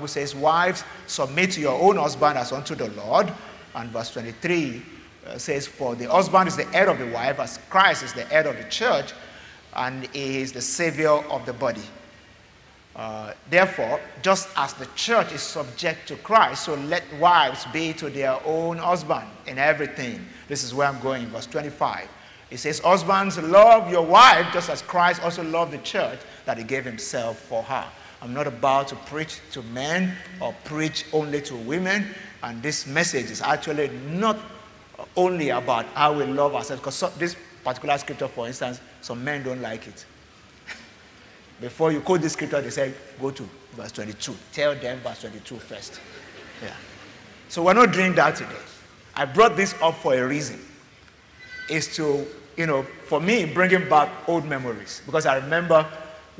25. Bible says, Wives, submit to your own husband as unto the Lord. And verse 23 uh, says, For the husband is the head of the wife, as Christ is the head of the church, and he is the savior of the body. Uh, therefore, just as the church is subject to Christ, so let wives be to their own husband in everything. This is where I'm going, verse 25. It says, Husbands, love your wife just as Christ also loved the church, that he gave himself for her. I'm not about to preach to men or preach only to women. And this message is actually not only about how we love ourselves, because this particular scripture, for instance, some men don't like it. Before you quote this scripture, they say, go to verse 22. Tell them verse 22 first. Yeah. So we're not doing that today. I brought this up for a reason. Is to, you know, for me, bringing back old memories. Because I remember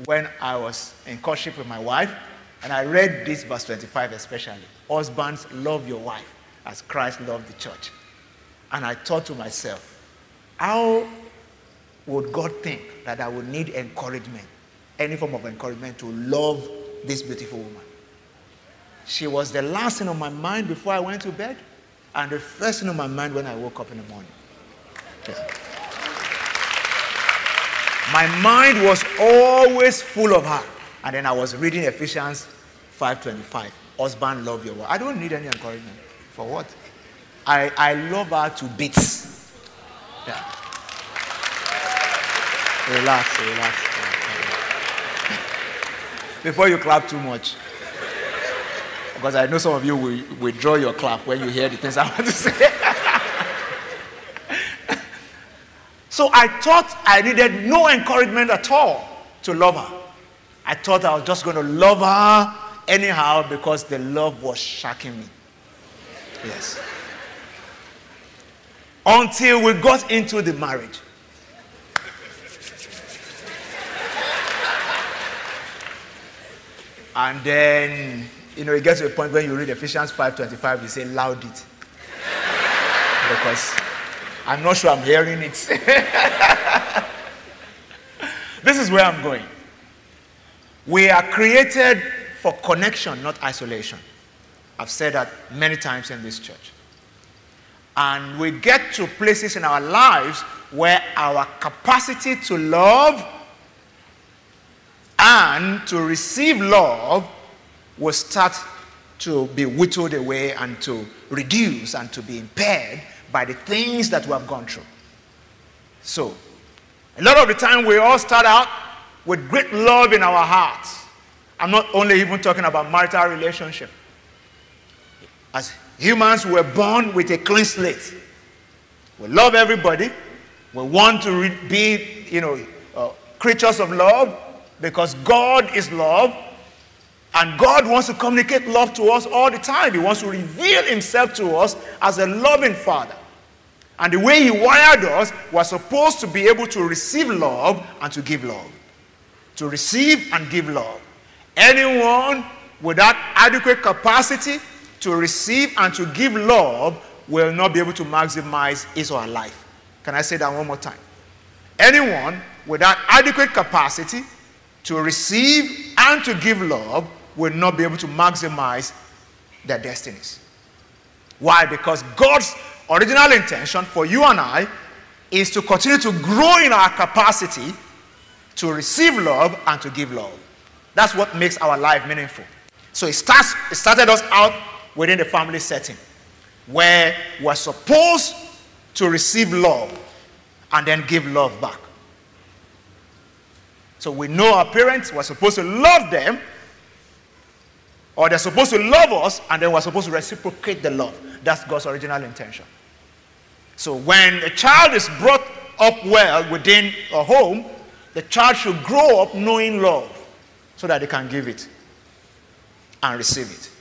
when I was in courtship with my wife, and I read this verse 25 especially. Husbands, love your wife as Christ loved the church. And I thought to myself, how would God think that I would need encouragement, any form of encouragement to love this beautiful woman? She was the last thing on my mind before I went to bed, and the first thing on my mind when I woke up in the morning. Yeah. My mind was always full of her. And then I was reading Ephesians 5:25. Husband, love your wife. I don't need any encouragement. For what? I, I love her to bits. Yeah. Relax, relax. Before you clap too much. Because I know some of you will withdraw your clap when you hear the things I want to say. so I thought I needed no encouragement at all to love her. I thought I was just going to love her anyhow because the love was shocking me. Yes. Until we got into the marriage. And then, you know, it gets to a point when you read Ephesians 5.25, you say, loud it. because I'm not sure I'm hearing it. this is where I'm going. We are created for connection, not isolation. I've said that many times in this church. And we get to places in our lives where our capacity to love and to receive love will start to be whittled away and to reduce and to be impaired by the things that we have gone through. So, a lot of the time we all start out with great love in our hearts. I'm not only even talking about marital relationship. As humans, we're born with a clean slate. We love everybody. We want to re- be, you know, uh, creatures of love because God is love. And God wants to communicate love to us all the time. He wants to reveal Himself to us as a loving Father. And the way He wired us, we're supposed to be able to receive love and to give love to receive and give love. Anyone without adequate capacity to receive and to give love will not be able to maximize his or her life. Can I say that one more time? Anyone without adequate capacity to receive and to give love will not be able to maximize their destinies. Why? Because God's original intention for you and I is to continue to grow in our capacity to receive love and to give love. That's what makes our life meaningful. So it, starts, it started us out within the family setting where we're supposed to receive love and then give love back. So we know our parents, we're supposed to love them, or they're supposed to love us, and then we're supposed to reciprocate the love. That's God's original intention. So when a child is brought up well within a home, the child should grow up knowing love so that they can give it and receive it.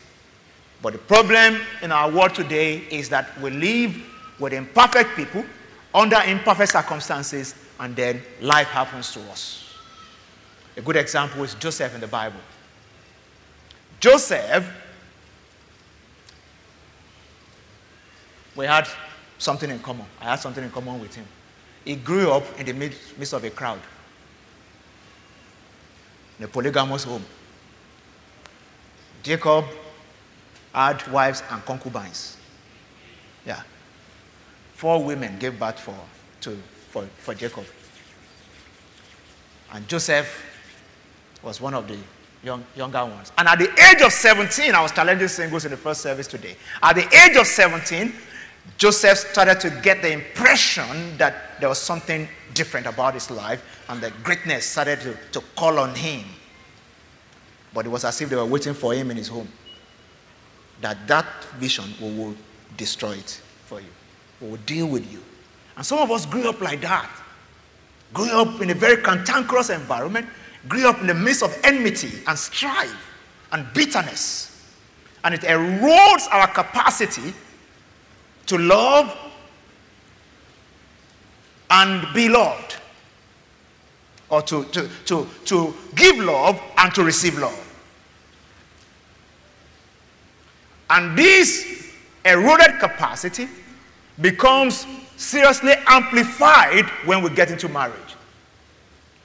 But the problem in our world today is that we live with imperfect people under imperfect circumstances, and then life happens to us. A good example is Joseph in the Bible. Joseph, we had something in common. I had something in common with him. He grew up in the midst of a crowd in a polygamous home. Jacob had wives and concubines. Yeah. Four women gave birth for, to, for, for Jacob. And Joseph was one of the young, younger ones. And at the age of 17, I was challenging singles in the first service today. At the age of 17, Joseph started to get the impression that there was something different about his life, and the greatness started to, to call on him. But it was as if they were waiting for him in his home. That that vision will, will destroy it for you, will deal with you. And some of us grew up like that. Grew up in a very cantankerous environment, grew up in the midst of enmity and strife and bitterness. And it erodes our capacity to love and be loved, or to, to, to, to give love and to receive love. And this eroded capacity becomes seriously amplified when we get into marriage.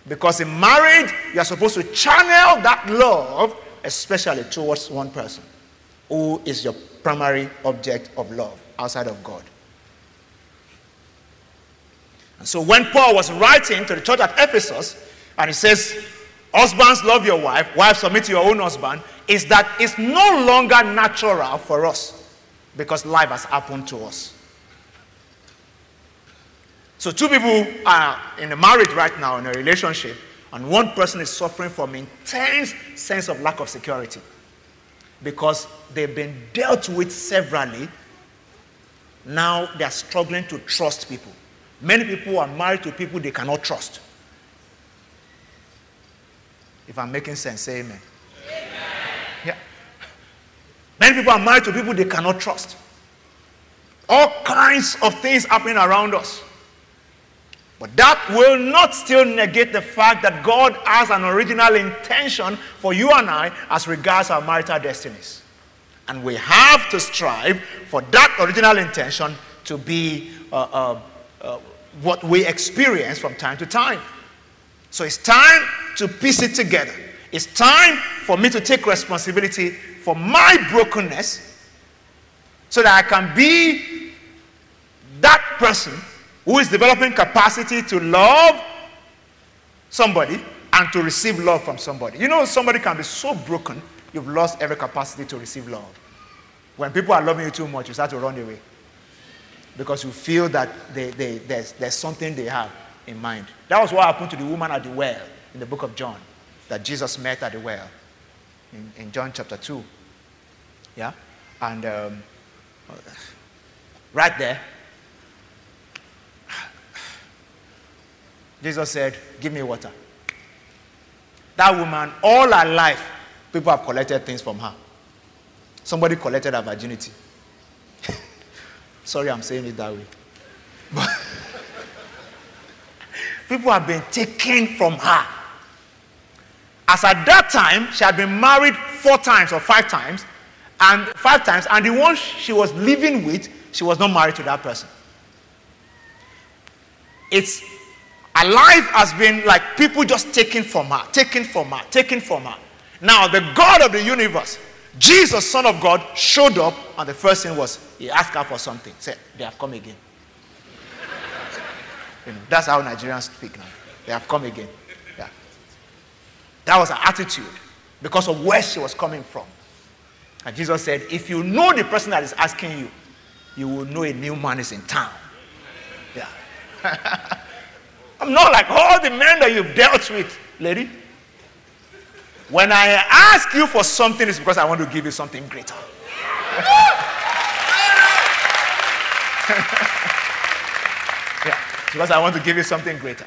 Because in marriage, you are supposed to channel that love, especially towards one person who is your primary object of love outside of God. And so when Paul was writing to the church at Ephesus, and he says, Husbands, love your wife, wives, submit to your own husband, is that it's no longer natural for us because life has happened to us. So, two people are in a marriage right now, in a relationship, and one person is suffering from intense sense of lack of security because they've been dealt with severally now they are struggling to trust people. Many people are married to people they cannot trust. If I'm making sense, say amen. amen. Yeah. Many people are married to people they cannot trust. All kinds of things happening around us. But that will not still negate the fact that God has an original intention for you and I as regards our marital destinies. And we have to strive for that original intention to be uh, uh, uh, what we experience from time to time. So it's time to piece it together. It's time for me to take responsibility for my brokenness so that I can be that person who is developing capacity to love somebody and to receive love from somebody. You know, somebody can be so broken you've lost every capacity to receive love. When people are loving you too much, you start to run away because you feel that they, they, there's, there's something they have in mind. That was what happened to the woman at the well in the book of John that Jesus met at the well in, in John chapter 2. Yeah? And um, right there, Jesus said, Give me water. That woman, all her life, people have collected things from her. Somebody collected her virginity. Sorry, I'm saying it that way. But people have been taken from her. As at that time, she had been married four times or five times, and five times, and the one she was living with, she was not married to that person. It's her life has been like people just taken from her, taken from her, taken from her. Now, the God of the universe, Jesus, Son of God, showed up, and the first thing was he asked her for something. Said, They have come again. you know, that's how Nigerians speak now. They have come again. Yeah. That was her attitude because of where she was coming from. And Jesus said, If you know the person that is asking you, you will know a new man is in town. Yeah. I'm not like all the men that you've dealt with, lady. When I ask you for something, it's because I want to give you something greater. yeah, because I want to give you something greater.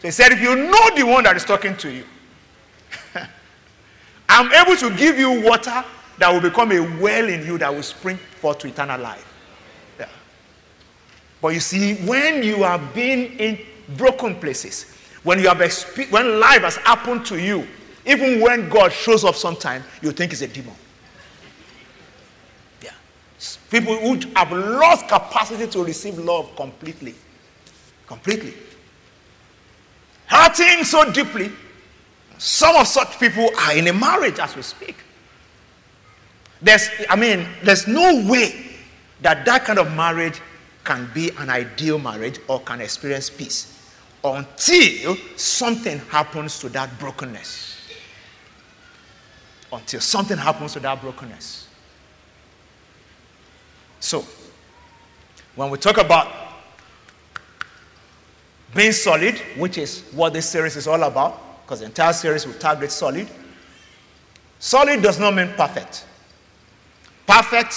So he said, if you know the one that is talking to you, I'm able to give you water that will become a well in you that will spring forth to eternal life. Yeah. But you see, when you have been in broken places, when you have expe- when life has happened to you, even when God shows up sometime, you think it's a demon. Yeah. People who have lost capacity to receive love completely. Completely. Hurting so deeply. Some of such people are in a marriage as we speak. There's, I mean, there's no way that that kind of marriage can be an ideal marriage or can experience peace until something happens to that brokenness. Until something happens to that brokenness. So, when we talk about being solid, which is what this series is all about, because the entire series will target solid. Solid does not mean perfect. Perfect,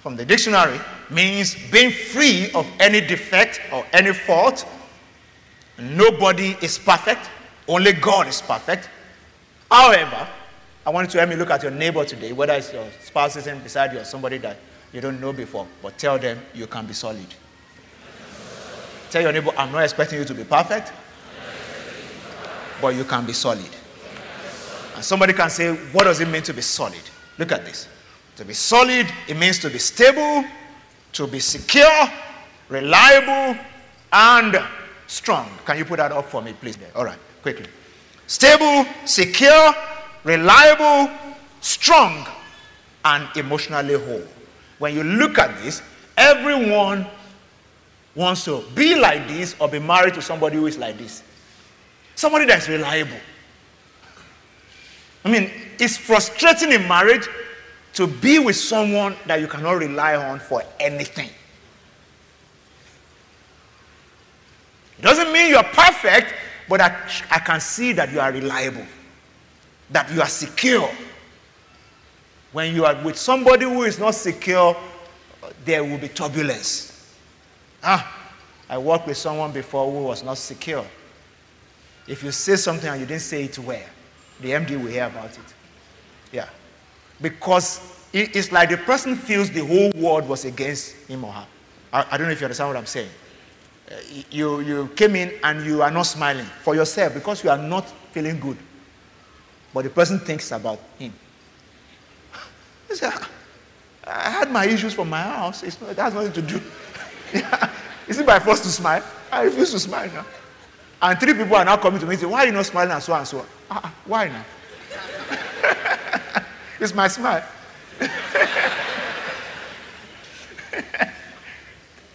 from the dictionary, means being free of any defect or any fault. Nobody is perfect, only God is perfect. However, I want you to help me look at your neighbor today, whether it's your spouse sitting beside you or somebody that you don't know before, but tell them you can be solid. Tell your neighbor, I'm not expecting you to be perfect, but you can be solid. And somebody can say, What does it mean to be solid? Look at this. To be solid, it means to be stable, to be secure, reliable, and strong. Can you put that up for me, please? All right, quickly. Stable, secure, reliable, strong, and emotionally whole. When you look at this, everyone wants to be like this or be married to somebody who is like this. Somebody that's reliable. I mean, it's frustrating in marriage to be with someone that you cannot rely on for anything. It doesn't mean you're perfect, but I, I can see that you are reliable, that you are secure. When you are with somebody who is not secure, there will be turbulence. Ah, I worked with someone before who was not secure. If you say something and you didn't say it well, the MD will hear about it. Yeah. Because it's like the person feels the whole world was against him or her. I, don't know if you understand what I'm saying. Uh, you, you came in and you are not smiling for yourself because you are not feeling good. But the person thinks about him. I had my issues from my house. It's not, it has nothing to do. Is it by force to smile? I refuse to smile now. And three people are now coming to me and say, Why are you not smiling and so and so? Uh, why now? it's my smile.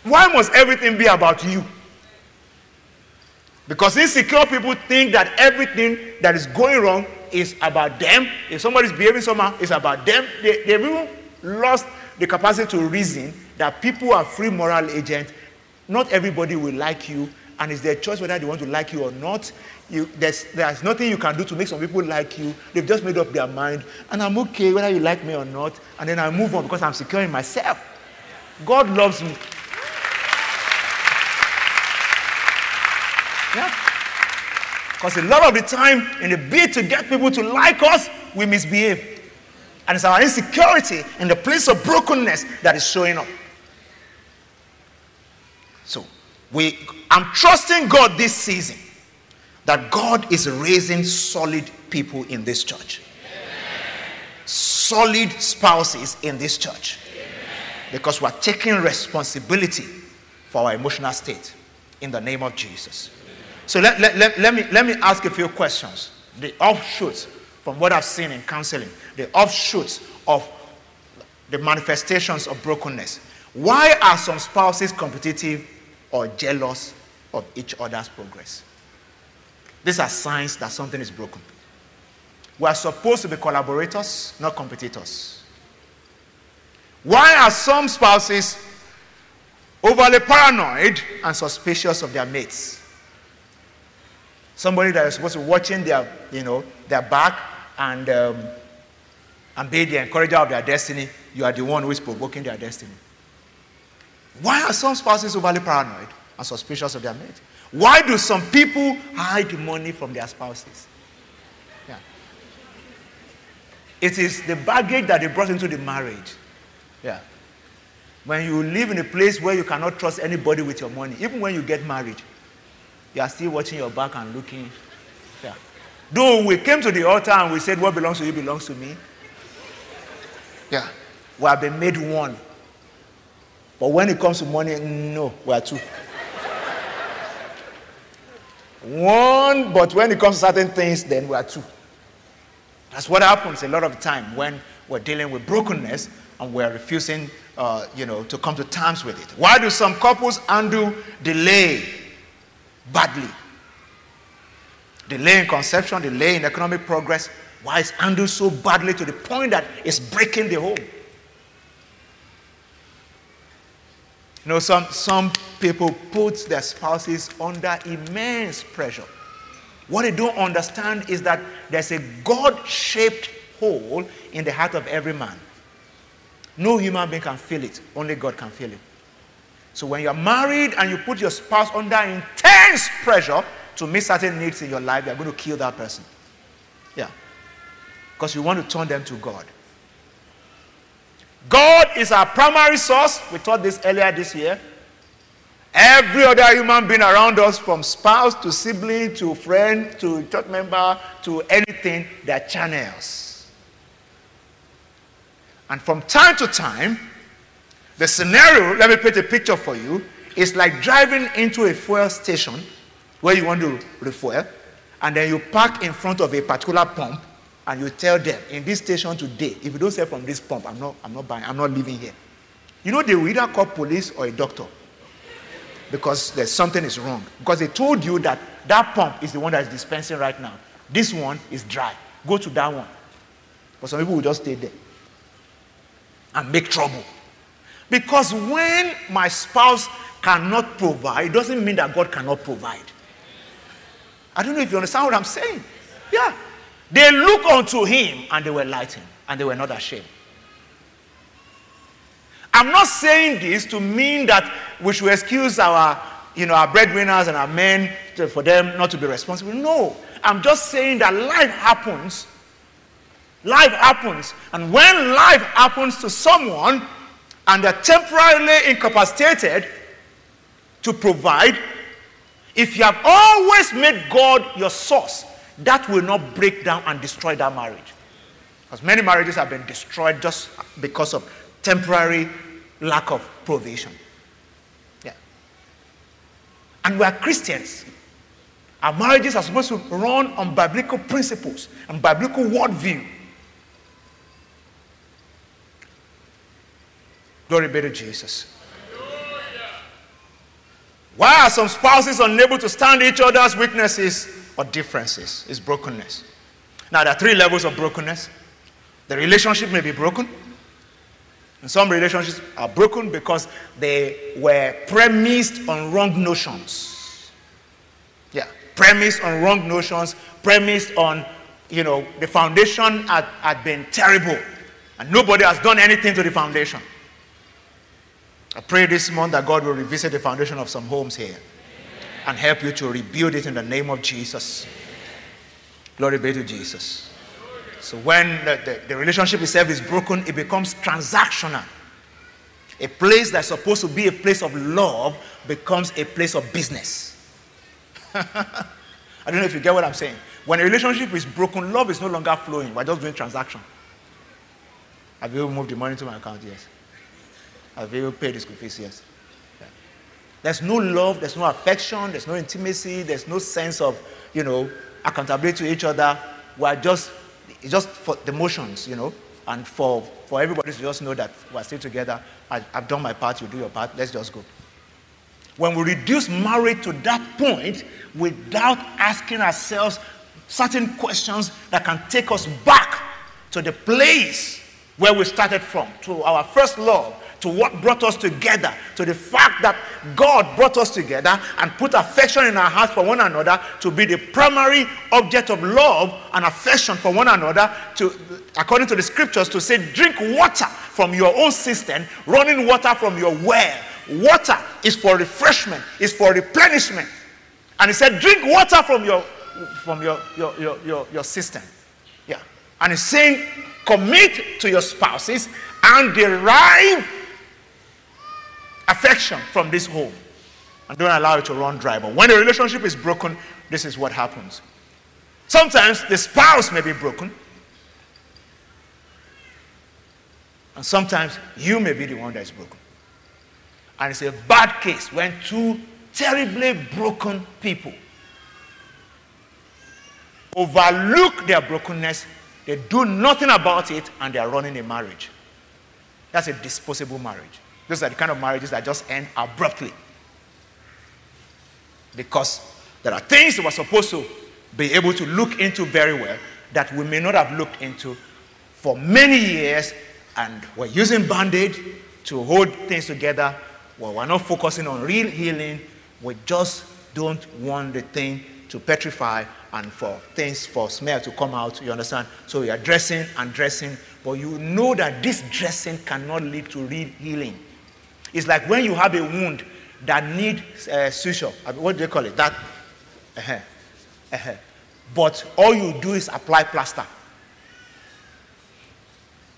why must everything be about you? Because insecure people think that everything that is going wrong is about them. If somebody's behaving somehow, it's about them. They, they've even lost the capacity to reason that people are free moral agents. Not everybody will like you, and it's their choice whether they want to like you or not. You, there's, there's nothing you can do to make some people like you. They've just made up their mind, and I'm okay whether you like me or not, and then I move on because I'm secure in myself. God loves me. Yeah. Because a lot of the time, in the bid to get people to like us, we misbehave. And it's our insecurity in the place of brokenness that is showing up. So, we, I'm trusting God this season that God is raising solid people in this church. Solid spouses in this church. Because we're taking responsibility for our emotional state in the name of Jesus. So let, let, let, let, me, let me ask a few questions. The offshoots from what I've seen in counseling, the offshoots of the manifestations of brokenness. Why are some spouses competitive or jealous of each other's progress? These are signs that something is broken. We are supposed to be collaborators, not competitors. Why are some spouses overly paranoid and suspicious of their mates? Somebody that is supposed to be watching their, you know, their back and, um, and be the encourager of their destiny, you are the one who is provoking their destiny. Why are some spouses overly paranoid and suspicious of their mate? Why do some people hide money from their spouses? Yeah. It is the baggage that they brought into the marriage. Yeah. When you live in a place where you cannot trust anybody with your money, even when you get married, you are still watching your back and looking Yeah. Though we came to the altar and we said, What belongs to you belongs to me. Yeah. We have been made one. But when it comes to money, no, we are two. one, but when it comes to certain things, then we are two. That's what happens a lot of the time when we're dealing with brokenness and we're refusing, uh, you know, to come to terms with it. Why do some couples undo delay badly? Delay in conception, delay in economic progress. Why is handled so badly to the point that it's breaking the home? You know, some, some people put their spouses under immense pressure. What they don't understand is that there's a God shaped hole in the heart of every man. No human being can feel it, only God can feel it. So when you're married and you put your spouse under intense pressure to meet certain needs in your life, you're going to kill that person. Yeah. Because you want to turn them to God. God is our primary source. We taught this earlier this year. Every other human being around us, from spouse to sibling to friend to church member to anything, they're channels. And from time to time, the scenario, let me paint a picture for you, is like driving into a fuel station where you want to refuel, and then you park in front of a particular pump and you tell them in this station today, if you don't sell from this pump, I'm not, I'm not buying, I'm not leaving here. You know, they will either call police or a doctor because there's something is wrong. Because they told you that that pump is the one that is dispensing right now. This one is dry. Go to that one. But some people will just stay there and make trouble. Because when my spouse cannot provide, doesn't mean that God cannot provide. I don't know if you understand what I'm saying. Yeah. They look unto him and they were lightened and they were not ashamed. I'm not saying this to mean that we should excuse our, you know, our breadwinners and our men to, for them not to be responsible. No. I'm just saying that life happens. Life happens. And when life happens to someone and they're temporarily incapacitated to provide, if you have always made God your source, that will not break down and destroy that marriage. Because many marriages have been destroyed just because of temporary lack of provision. Yeah. And we are Christians. Our marriages are supposed to run on biblical principles and biblical worldview. Glory be to Jesus. Why are some spouses unable to stand each other's weaknesses? or differences is brokenness. Now, there are three levels of brokenness. The relationship may be broken. And some relationships are broken because they were premised on wrong notions. Yeah, premised on wrong notions, premised on, you know, the foundation had, had been terrible. And nobody has done anything to the foundation. I pray this month that God will revisit the foundation of some homes here and help you to rebuild it in the name of Jesus. Glory be to Jesus. So when the, the, the, relationship itself is broken, it becomes transactional. A place that's supposed to be a place of love becomes a place of business. I don't know if you get what I'm saying. When a relationship is broken, love is no longer flowing. We're just doing transaction. Have you moved the money to my account? Yes. Have you paid the school? Yes. There's no love, there's no affection, there's no intimacy, there's no sense of, you know, accountability to each other. We're just, it's just for the motions, you know, and for, for everybody to just know that we're still together. I, I've done my part, you do your part, let's just go. When we reduce marriage to that point without asking ourselves certain questions that can take us back to the place where we started from, to our first love, to what brought us together, to the fact that God brought us together and put affection in our hearts for one another to be the primary object of love and affection for one another, to, according to the scriptures, to say, drink water from your own cistern, running water from your well. Water is for refreshment, is for replenishment. And he said, drink water from your from your your your, your, your. Yeah. And he's saying, commit to your spouses and derive affection from this home and don't allow it to run dry. But when the relationship is broken, this is what happens. Sometimes the spouse may be broken, and sometimes you may be the one that is broken. And it's a bad case when two terribly broken people overlook their brokenness They do nothing about it and they are running a marriage. That's a disposable marriage. Those are the kind of marriages that just end abruptly. Because there are things we're supposed to be able to look into very well that we may not have looked into for many years and we're using band-aid to hold things together. Well, we're not focusing on real healing. We just don't want the thing to petrify and for things for smell to come out. You understand? So you are dressing and dressing, but you know that this dressing cannot lead to real healing. It's like when you have a wound that needs uh, suture. What do they call it? That. Uh-huh, uh-huh. But all you do is apply plaster.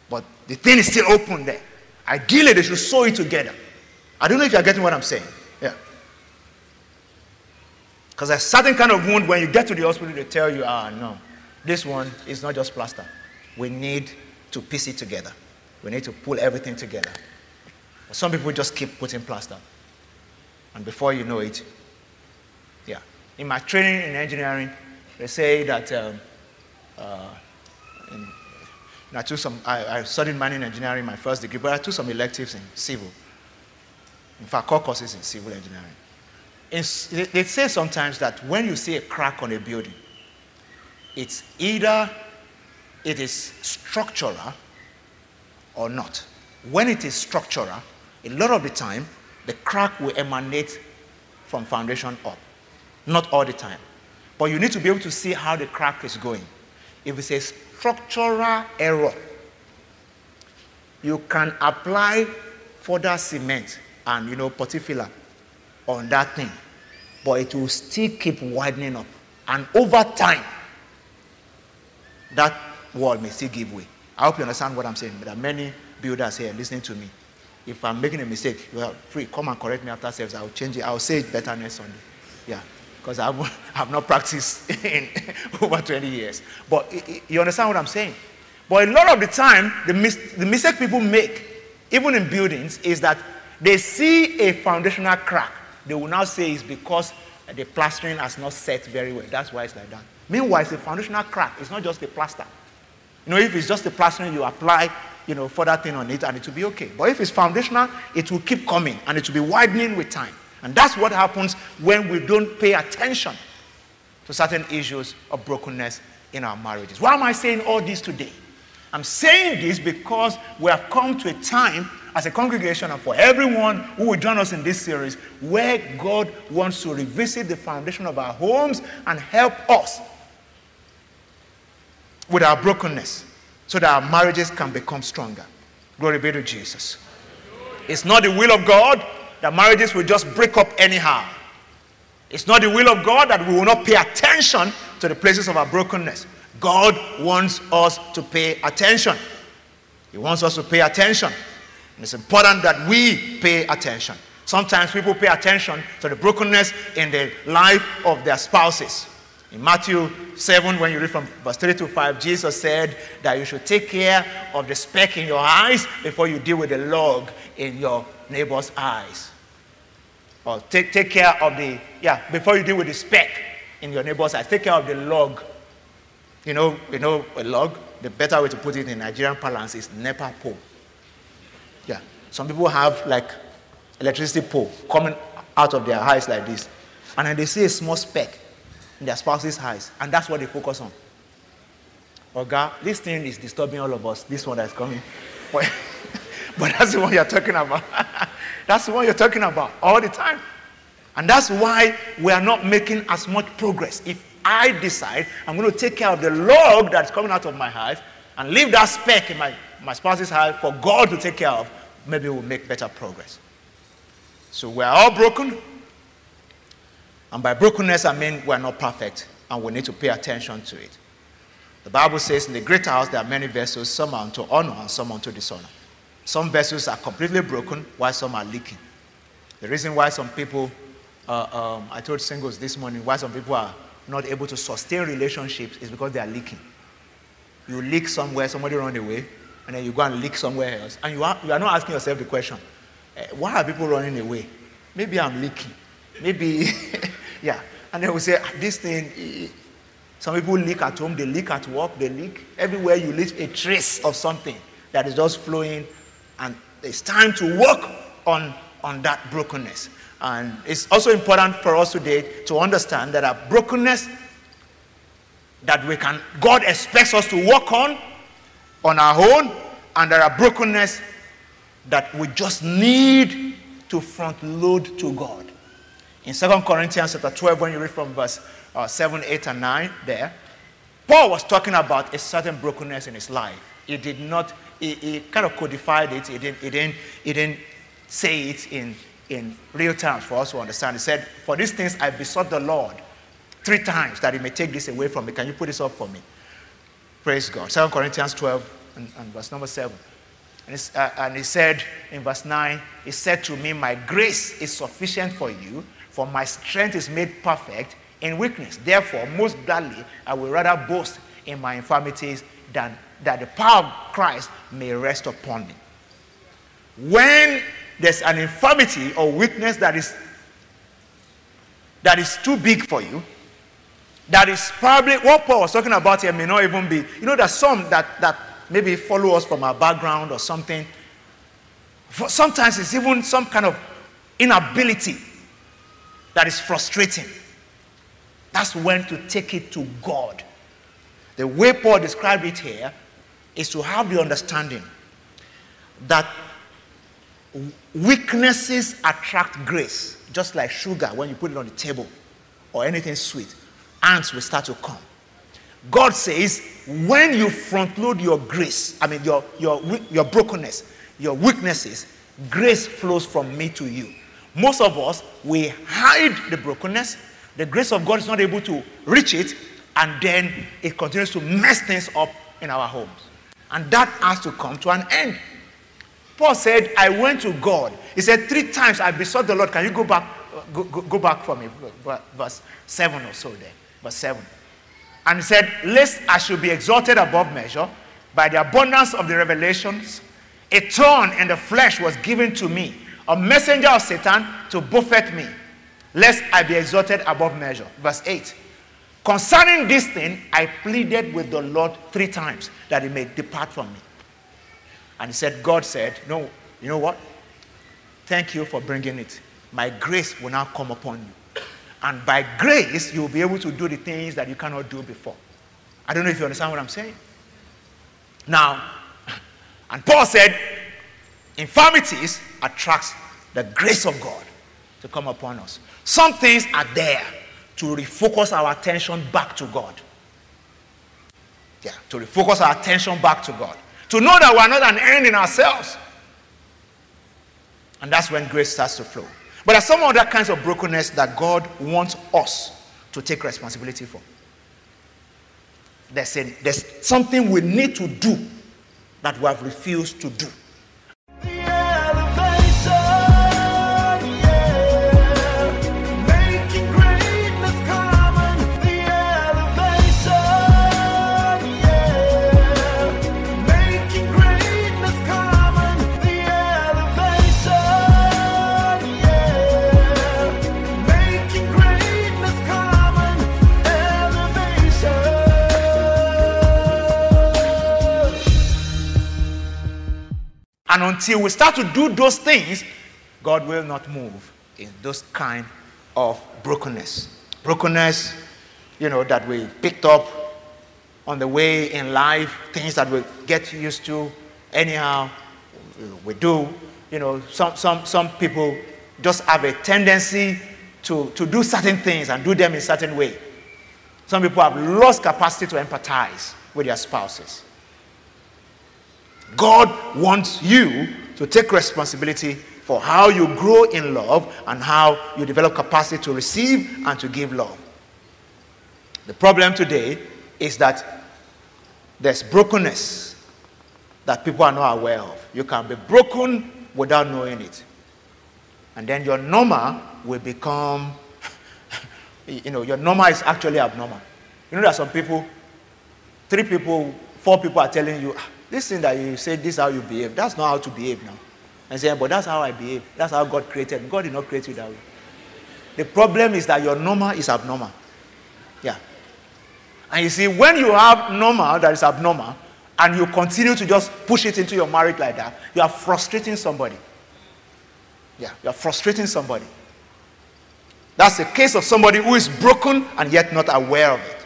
But the thing is still open there. Ideally, they should sew it together. I don't know if you're getting what I'm saying. Yeah. Because a certain kind of wound, when you get to the hospital, they tell you, ah, no, this one is not just plaster. We need to piece it together. We need to pull everything together. Some people just keep putting plaster. And before you know it, yeah. In my training in engineering, they say that um, uh, in, I, took some, I, I, studied mining engineering my first degree, but I took some electives in civil. In fact, core courses in civil engineering. They say sometimes that when you see a crack on a building, it's either it is structural or not. When it is structural, a lot of the time, the crack will emanate from foundation up. Not all the time. But you need to be able to see how the crack is going. If it's a structural error, you can apply further cement and you know filler on that thing, but it will still keep widening up. And over time, that wall may still give way. I hope you understand what I'm saying. There are many builders here listening to me. If I'm making a mistake, you are free. Come and correct me after service. I'll change it. I'll say it better next Sunday. Yeah because I've, I've not practiced in over 20 years. But you understand what I'm saying? But a lot of the time, the, mis- the mistake people make, even in buildings, is that they see a foundational crack. They will now say it's because the plastering has not set very well. That's why it's like that. Meanwhile, it's a foundational crack. It's not just a plaster. You know, if it's just a plastering, you apply, you know, further thing on it and it will be okay. But if it's foundational, it will keep coming and it will be widening with time. And that's what happens when we don't pay attention to certain issues of brokenness in our marriages. Why am I saying all this today? I'm saying this because we have come to a time as a congregation and for everyone who will join us in this series where God wants to revisit the foundation of our homes and help us with our brokenness so that our marriages can become stronger. Glory be to Jesus. It's not the will of God that marriages will just break up anyhow. It's not the will of God that we will not pay attention to the places of our brokenness. God wants us to pay attention. He wants us to pay attention. And it's important that we pay attention. Sometimes people pay attention to the brokenness in the life of their spouses. In Matthew 7, when you read from verse 3 to 5, Jesus said that you should take care of the speck in your eyes before you deal with the log in your neighbor's eyes. Or take, take care of the, yeah, before you deal with the speck in your neighbor's eyes, take care of the log. You know, you know a log? The better way to put it in Nigerian parlance is NEPA pole. Yeah. Some people have like electricity pole coming out of their eyes like this. And then they see a small speck in their spouse's eyes. And that's what they focus on. Oh God, this thing is disturbing all of us. This one that's coming. But that's the one you're talking about. that's the one you're talking about all the time. And that's why we are not making as much progress. If I decide I'm going to take care of the log that's coming out of my heart and leave that speck in my, my spouse's heart for God to take care of, maybe we'll make better progress. So we're all broken. And by brokenness, I mean we're not perfect and we need to pay attention to it. The Bible says in the great house there are many vessels, some are unto honor and some unto dishonor. Some vessels are completely broken while some are leaking. The reason why some people, uh, um, I told singles this morning, why some people are not able to sustain relationships is because they are leaking. You leak somewhere, somebody run away, and then you go and leak somewhere else. And you are, you are not asking yourself the question, eh, why are people running away? Maybe I'm leaking. Maybe, yeah. And then we say, ah, this thing, Some people leak at home, they leak at work, they leak. Everywhere you leave a trace of something that is just flowing, and it's time to work on, on that brokenness. And it's also important for us today to understand that our brokenness that we can, God expects us to work on on our own, and there are brokenness that we just need to front load to God. In 2 Corinthians chapter 12, when you read from verse uh, 7, 8, and 9, there, Paul was talking about a certain brokenness in his life. He did not, he, he kind of codified it, he didn't, he didn't, he didn't say it in, in real terms for us to understand. He said, For these things I besought the Lord three times that he may take this away from me. Can you put this up for me? Praise God. 2 Corinthians 12 and, and verse number 7. And, uh, and he said in verse 9, He said to me, My grace is sufficient for you, for my strength is made perfect in weakness. Therefore, most gladly, I will rather boast in my infirmities than that the power of Christ may rest upon me. When there's an infirmity or weakness that is that is too big for you, that is probably what Paul was talking about here may not even be. You know, there's some that that maybe follow us from our background or something. For sometimes it's even some kind of inability that is frustrating. That's when to take it to God. The way Paul described it here is to have the understanding that weaknesses attract grace, just like sugar when you put it on the table or anything sweet. Ants will start to come. God says, when you front load your grace, I mean, your, your, your brokenness, your weaknesses, grace flows from me to you. Most of us, we hide the brokenness. The grace of God is not able to reach it, and then it continues to mess things up in our homes. And that has to come to an end. Paul said, I went to God. He said, Three times I besought the Lord. Can you go back, go, go, go back for me? Verse 7 or so there. Verse 7. And he said, Lest I should be exalted above measure by the abundance of the revelations, a thorn in the flesh was given to me, a messenger of Satan to buffet me, lest I be exalted above measure. Verse 8. Concerning this thing, I pleaded with the Lord three times that he may depart from me. And he said, God said, No, you know what? Thank you for bringing it. My grace will now come upon you. And by grace, you'll be able to do the things that you cannot do before. I don't know if you understand what I'm saying. Now, and Paul said, infirmities attracts the grace of God to come upon us. Some things are there to refocus our attention back to God. Yeah, to refocus our attention back to God. To know that we're not an end in ourselves. And that's when grace starts to flow. But there are some other kinds of brokenness that God wants us to take responsibility for. There's, a, there's something we need to do that we have refused to do. And until we start to do those things, God will not move in those kind of brokenness. Brokenness, you know, that we picked up on the way in life, things that we get used to anyhow, we do. You know, some, some, some people just have a tendency to, to do certain things and do them in certain way. Some people have lost capacity to empathize with their spouses. God wants you to take responsibility for how you grow in love and how you develop capacity to receive and to give love. The problem today is that there's brokenness that people are not aware of. You can be broken without knowing it. And then your normal will become, you know, your normal is actually abnormal. You know, there are some people, three people, four people are telling you, ah, this thing that you say, this is how you behave, that's not how to behave now. And say, but that's how I behave. That's how God created. God did not create you that way. The problem is that your normal is abnormal. Yeah. And you see, when you have normal that is abnormal, and you continue to just push it into your marriage like that, you are frustrating somebody. Yeah, you are frustrating somebody. That's a case of somebody who is broken and yet not aware of it.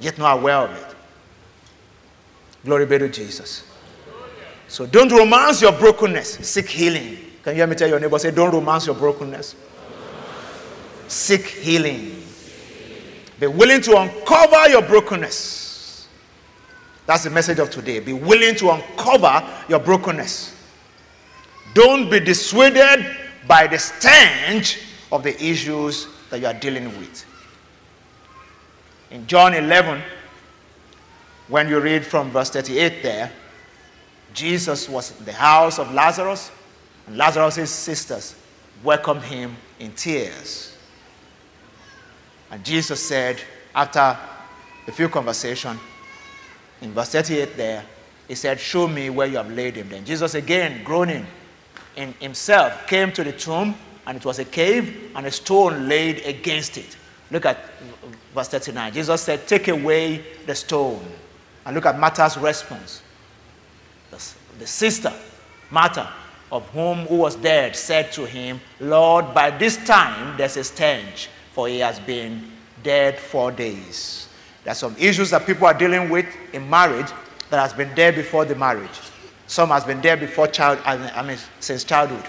Yet not aware of it. Glory be to Jesus. So don't romance your brokenness. Seek healing. Can you hear me tell your neighbor? Say, don't romance your brokenness. Seek healing. Be willing to uncover your brokenness. That's the message of today. Be willing to uncover your brokenness. Don't be dissuaded by the stench of the issues that you are dealing with. In John 11, when you read from verse 38 there, Jesus was in the house of Lazarus, and Lazarus' sisters welcomed him in tears. And Jesus said, after a few conversation, in verse 38 there, he said, Show me where you have laid him. Then Jesus, again groaning in himself, came to the tomb, and it was a cave, and a stone laid against it. Look at verse 39. Jesus said, Take away the stone. And look at Martha's response. The sister, Martha, of whom who was dead, said to him, Lord, by this time there's a stench, for he has been dead four days. There are some issues that people are dealing with in marriage that has been there before the marriage. Some has been there before child, I mean, since childhood.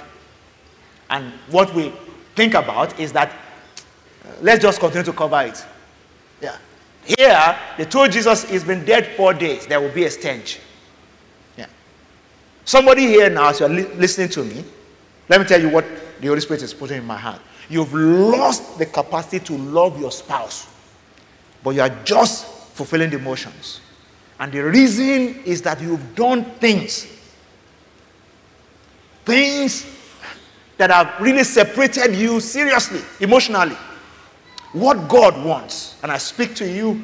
And what we think about is that let's just continue to cover it. Here, they told Jesus he's been dead four days. There will be a stench. Yeah. Somebody here now, as you're li- listening to me, let me tell you what the Holy Spirit is putting in my heart. You've lost the capacity to love your spouse, but you are just fulfilling the motions. And the reason is that you've done things, things that have really separated you seriously, emotionally. What God wants, and I speak to you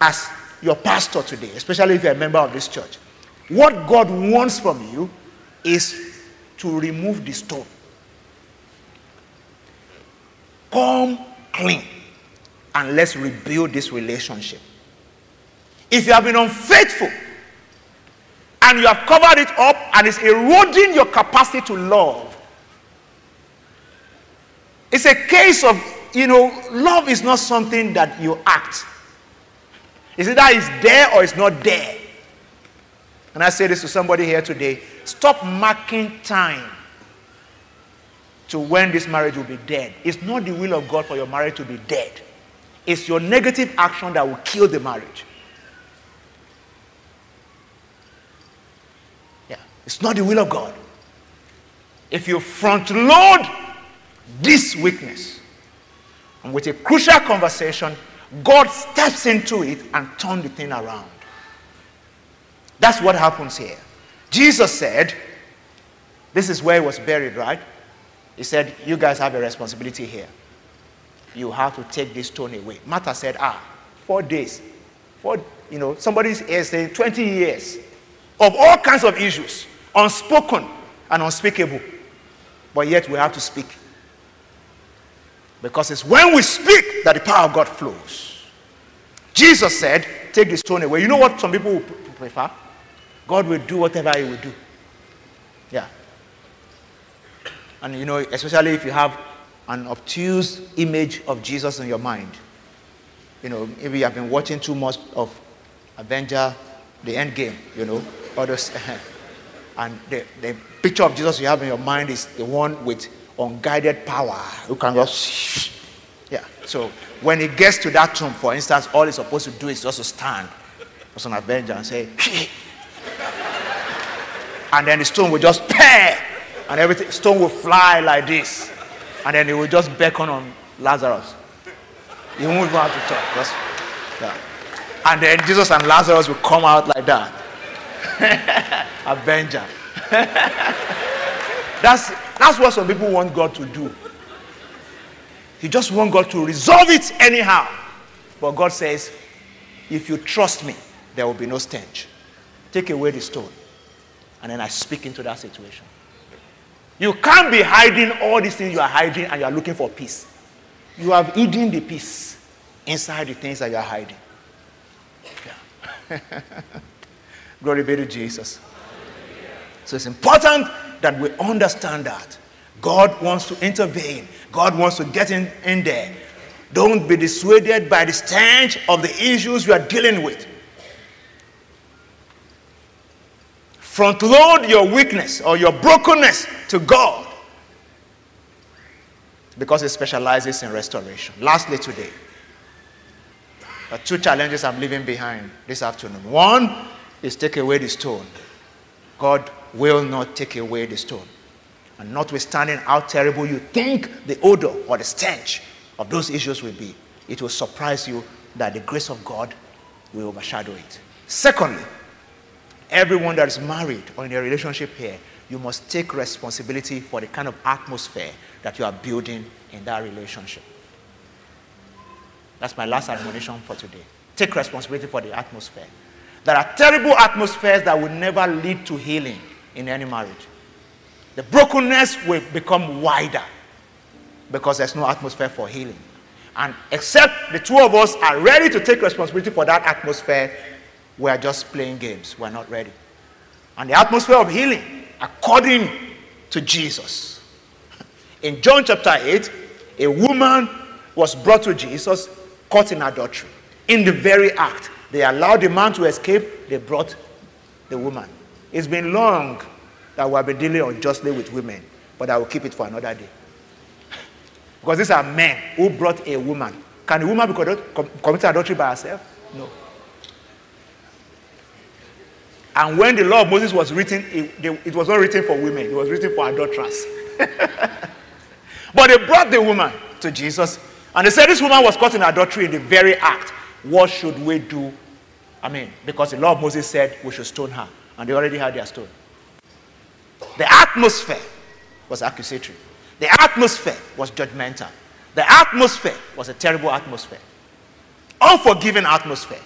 as your pastor today, especially if you're a member of this church. What God wants from you is to remove the stone. Come clean and let's rebuild this relationship. If you have been unfaithful and you have covered it up and it's eroding your capacity to love, it's a case of, you know, love is not something that you act. It's either it's there or it's not there. And I say this to somebody here today stop marking time to when this marriage will be dead. It's not the will of God for your marriage to be dead, it's your negative action that will kill the marriage. Yeah, it's not the will of God. If you front load this weakness, and with a crucial conversation, God steps into it and turns the thing around. That's what happens here. Jesus said, This is where he was buried, right? He said, You guys have a responsibility here. You have to take this stone away. Martha said, Ah, four days. Four, you know, somebody's here saying 20 years of all kinds of issues, unspoken and unspeakable. But yet we have to speak. Because it's when we speak that the power of God flows. Jesus said, Take the stone away. You know what some people will prefer? God will do whatever He will do. Yeah. And you know, especially if you have an obtuse image of Jesus in your mind. You know, maybe you have been watching too much of Avenger, the End Game, you know, others. and the, the picture of Jesus you have in your mind is the one with unguided power You can just. Yeah. So when he gets to that tomb, for instance, all he's supposed to do is just to stand as an Avenger and say, and then the stone will just pair and everything stone will fly like this and then it will just beckon on lazarus he won't even have to talk just yeah. and then jesus and lazarus will come out like that avenger that's that's what some people want god to do he just want god to resolve it anyhow but god says if you trust me there will be no stench take away the stone and then i speak into that situation you can't be hiding all these things you are hiding and you are looking for peace. You have hidden the peace. inside the things that you are hiding. Yeah. Glory be to Jesus. So it's important that we understand that. God wants to intervene, God wants to get in, in there. Don't be dissuaded by the stench of the issues you are dealing with. Front load your weakness or your brokenness to God because He specializes in restoration. Lastly, today, there are two challenges I'm leaving behind this afternoon. One is take away the stone. God will not take away the stone. And notwithstanding how terrible you think the odor or the stench of those issues will be, it will surprise you that the grace of God will overshadow it. Secondly, everyone that is married or in a relationship here, you must take responsibility for the kind of atmosphere that you are building in that relationship. That's my last admonition for today. Take responsibility for the atmosphere. There are terrible atmospheres that will never lead to healing in any marriage. The brokenness will become wider because there's no atmosphere for healing. And except the two of us are ready to take responsibility for that atmosphere, we are just playing games. We're not ready. And the atmosphere of healing, according to Jesus. In John chapter 8, a woman was brought to Jesus caught in adultery. In the very act, they allowed the man to escape, they brought the woman. It's been long that we have been dealing unjustly with women, but I will keep it for another day. Because these are men who brought a woman. Can a woman be committing adultery by herself? No. And when the law of Moses was written, it, it was not written for women, it was written for adulterers. but they brought the woman to Jesus, and they said this woman was caught in adultery in the very act. What should we do? I mean, because the law of Moses said we should stone her, and they already had their stone. The atmosphere was accusatory. The atmosphere was judgmental. The atmosphere was a terrible atmosphere. Unforgiving atmosphere.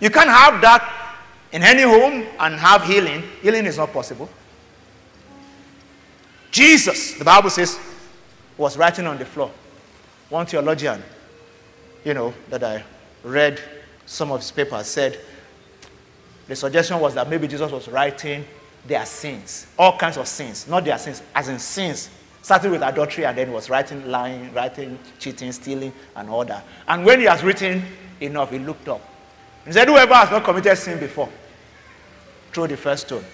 You can't have that in any home and have healing. Healing is not possible. Jesus, the Bible says, was writing on the floor. One theologian, you know, that I read some of his papers said the suggestion was that maybe Jesus was writing their sins, all kinds of sins, not their sins, as in sins, starting with adultery and then was writing lying, writing cheating, stealing, and all that. And when he has written enough, he looked up. He said, Whoever has not committed sin before, throw the first stone.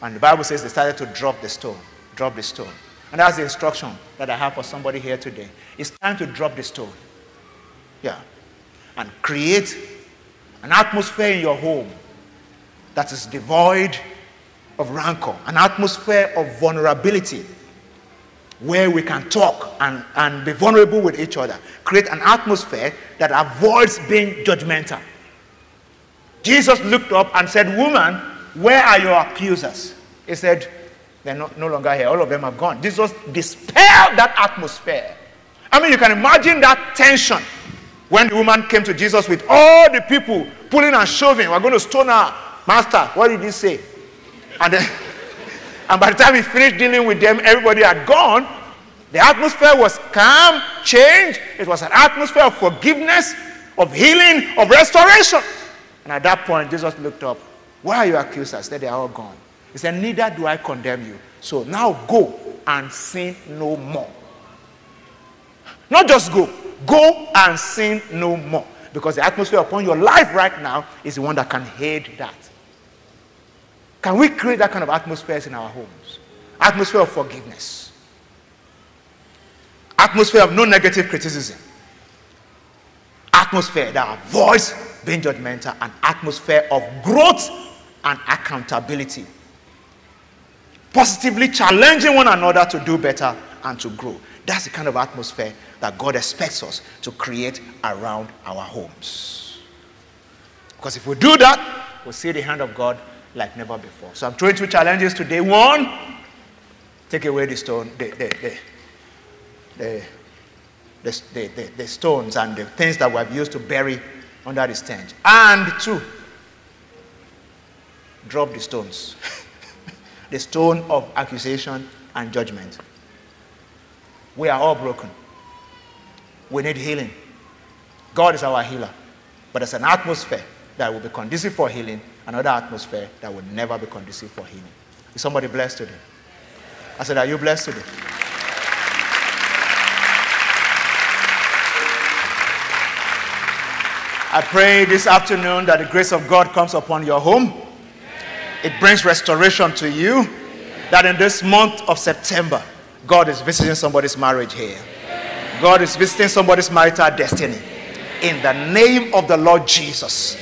And the Bible says they started to drop the stone, drop the stone. And that's the instruction that I have for somebody here today. It's time to drop the stone. Yeah. And create an atmosphere in your home that is devoid of rancor, an atmosphere of vulnerability where we can talk and, and be vulnerable with each other. Create an atmosphere that avoids being judgmental. Jesus looked up and said, Woman, where are your accusers? He said, They're not, no longer here. All of them have gone. Jesus dispelled that atmosphere. I mean, you can imagine that tension when the woman came to Jesus with all the people pulling and shoving. We're going to stone her. Master, what did he say? And then, and by the time he finished dealing with them, everybody had gone. The atmosphere was calm, changed. It was an atmosphere of forgiveness, of healing, of restoration. And at that point, Jesus looked up. Why are you accusers? They are all gone. He said, Neither do I condemn you. So now go and sin no more. Not just go, go and sin no more. Because the atmosphere upon your life right now is the one that can aid that. Can we create that kind of atmospheres in our homes? Atmosphere of forgiveness. Atmosphere of no negative criticism. Atmosphere that avoids being judgmental. An atmosphere of growth and accountability. Positively challenging one another to do better and to grow. That's the kind of atmosphere that God expects us to create around our homes. Because if we do that, we'll see the hand of God like never before. So I'm throwing two challenges today. One, take away the stone, the, the, the, the, the, stones and the things that we have used to bury under the stench. And two, drop the stones. the stone of accusation and judgment. We are all broken. We need healing. God is our healer. But there's an atmosphere that will be conducive for healing, another atmosphere that will never be conducive for healing. Is somebody blessed today? I said, Are you blessed today? I pray this afternoon that the grace of God comes upon your home. It brings restoration to you. That in this month of September, God is visiting somebody's marriage here. God is visiting somebody's marital destiny. In the name of the Lord Jesus,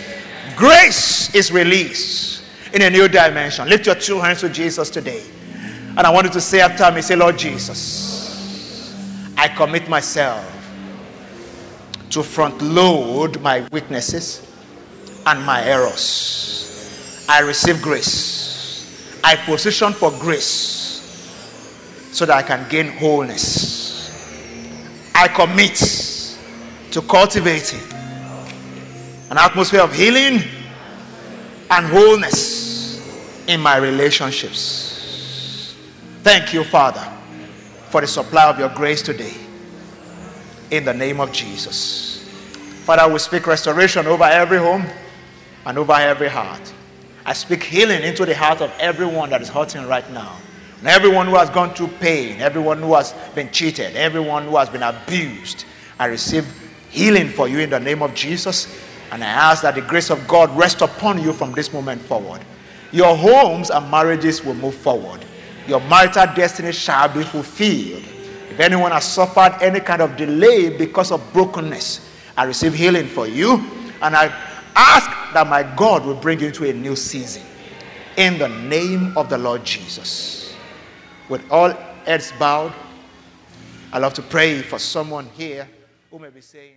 grace is released in a new dimension. Lift your two hands to Jesus today. And I want you to say after me, say, Lord Jesus, I commit myself to front load my weaknesses and my errors. I receive grace. I position for grace so that I can gain wholeness. I commit to cultivating an atmosphere of healing and wholeness in my relationships. Thank you, Father, for the supply of your grace today in the name of Jesus. Father, we speak restoration over every home and over every heart. I speak healing into the heart of everyone that is hurting right now. And everyone who has gone through pain, everyone who has been cheated, everyone who has been abused. I receive healing for you in the name of Jesus. And I ask that the grace of God rest upon you from this moment forward. Your homes and marriages will move forward. Your marital destiny shall be fulfilled if anyone has suffered any kind of delay because of brokenness, I receive healing for you. And I ask that my God will bring you into a new season. In the name of the Lord Jesus. With all heads bowed, I love to pray for someone here who may be saying,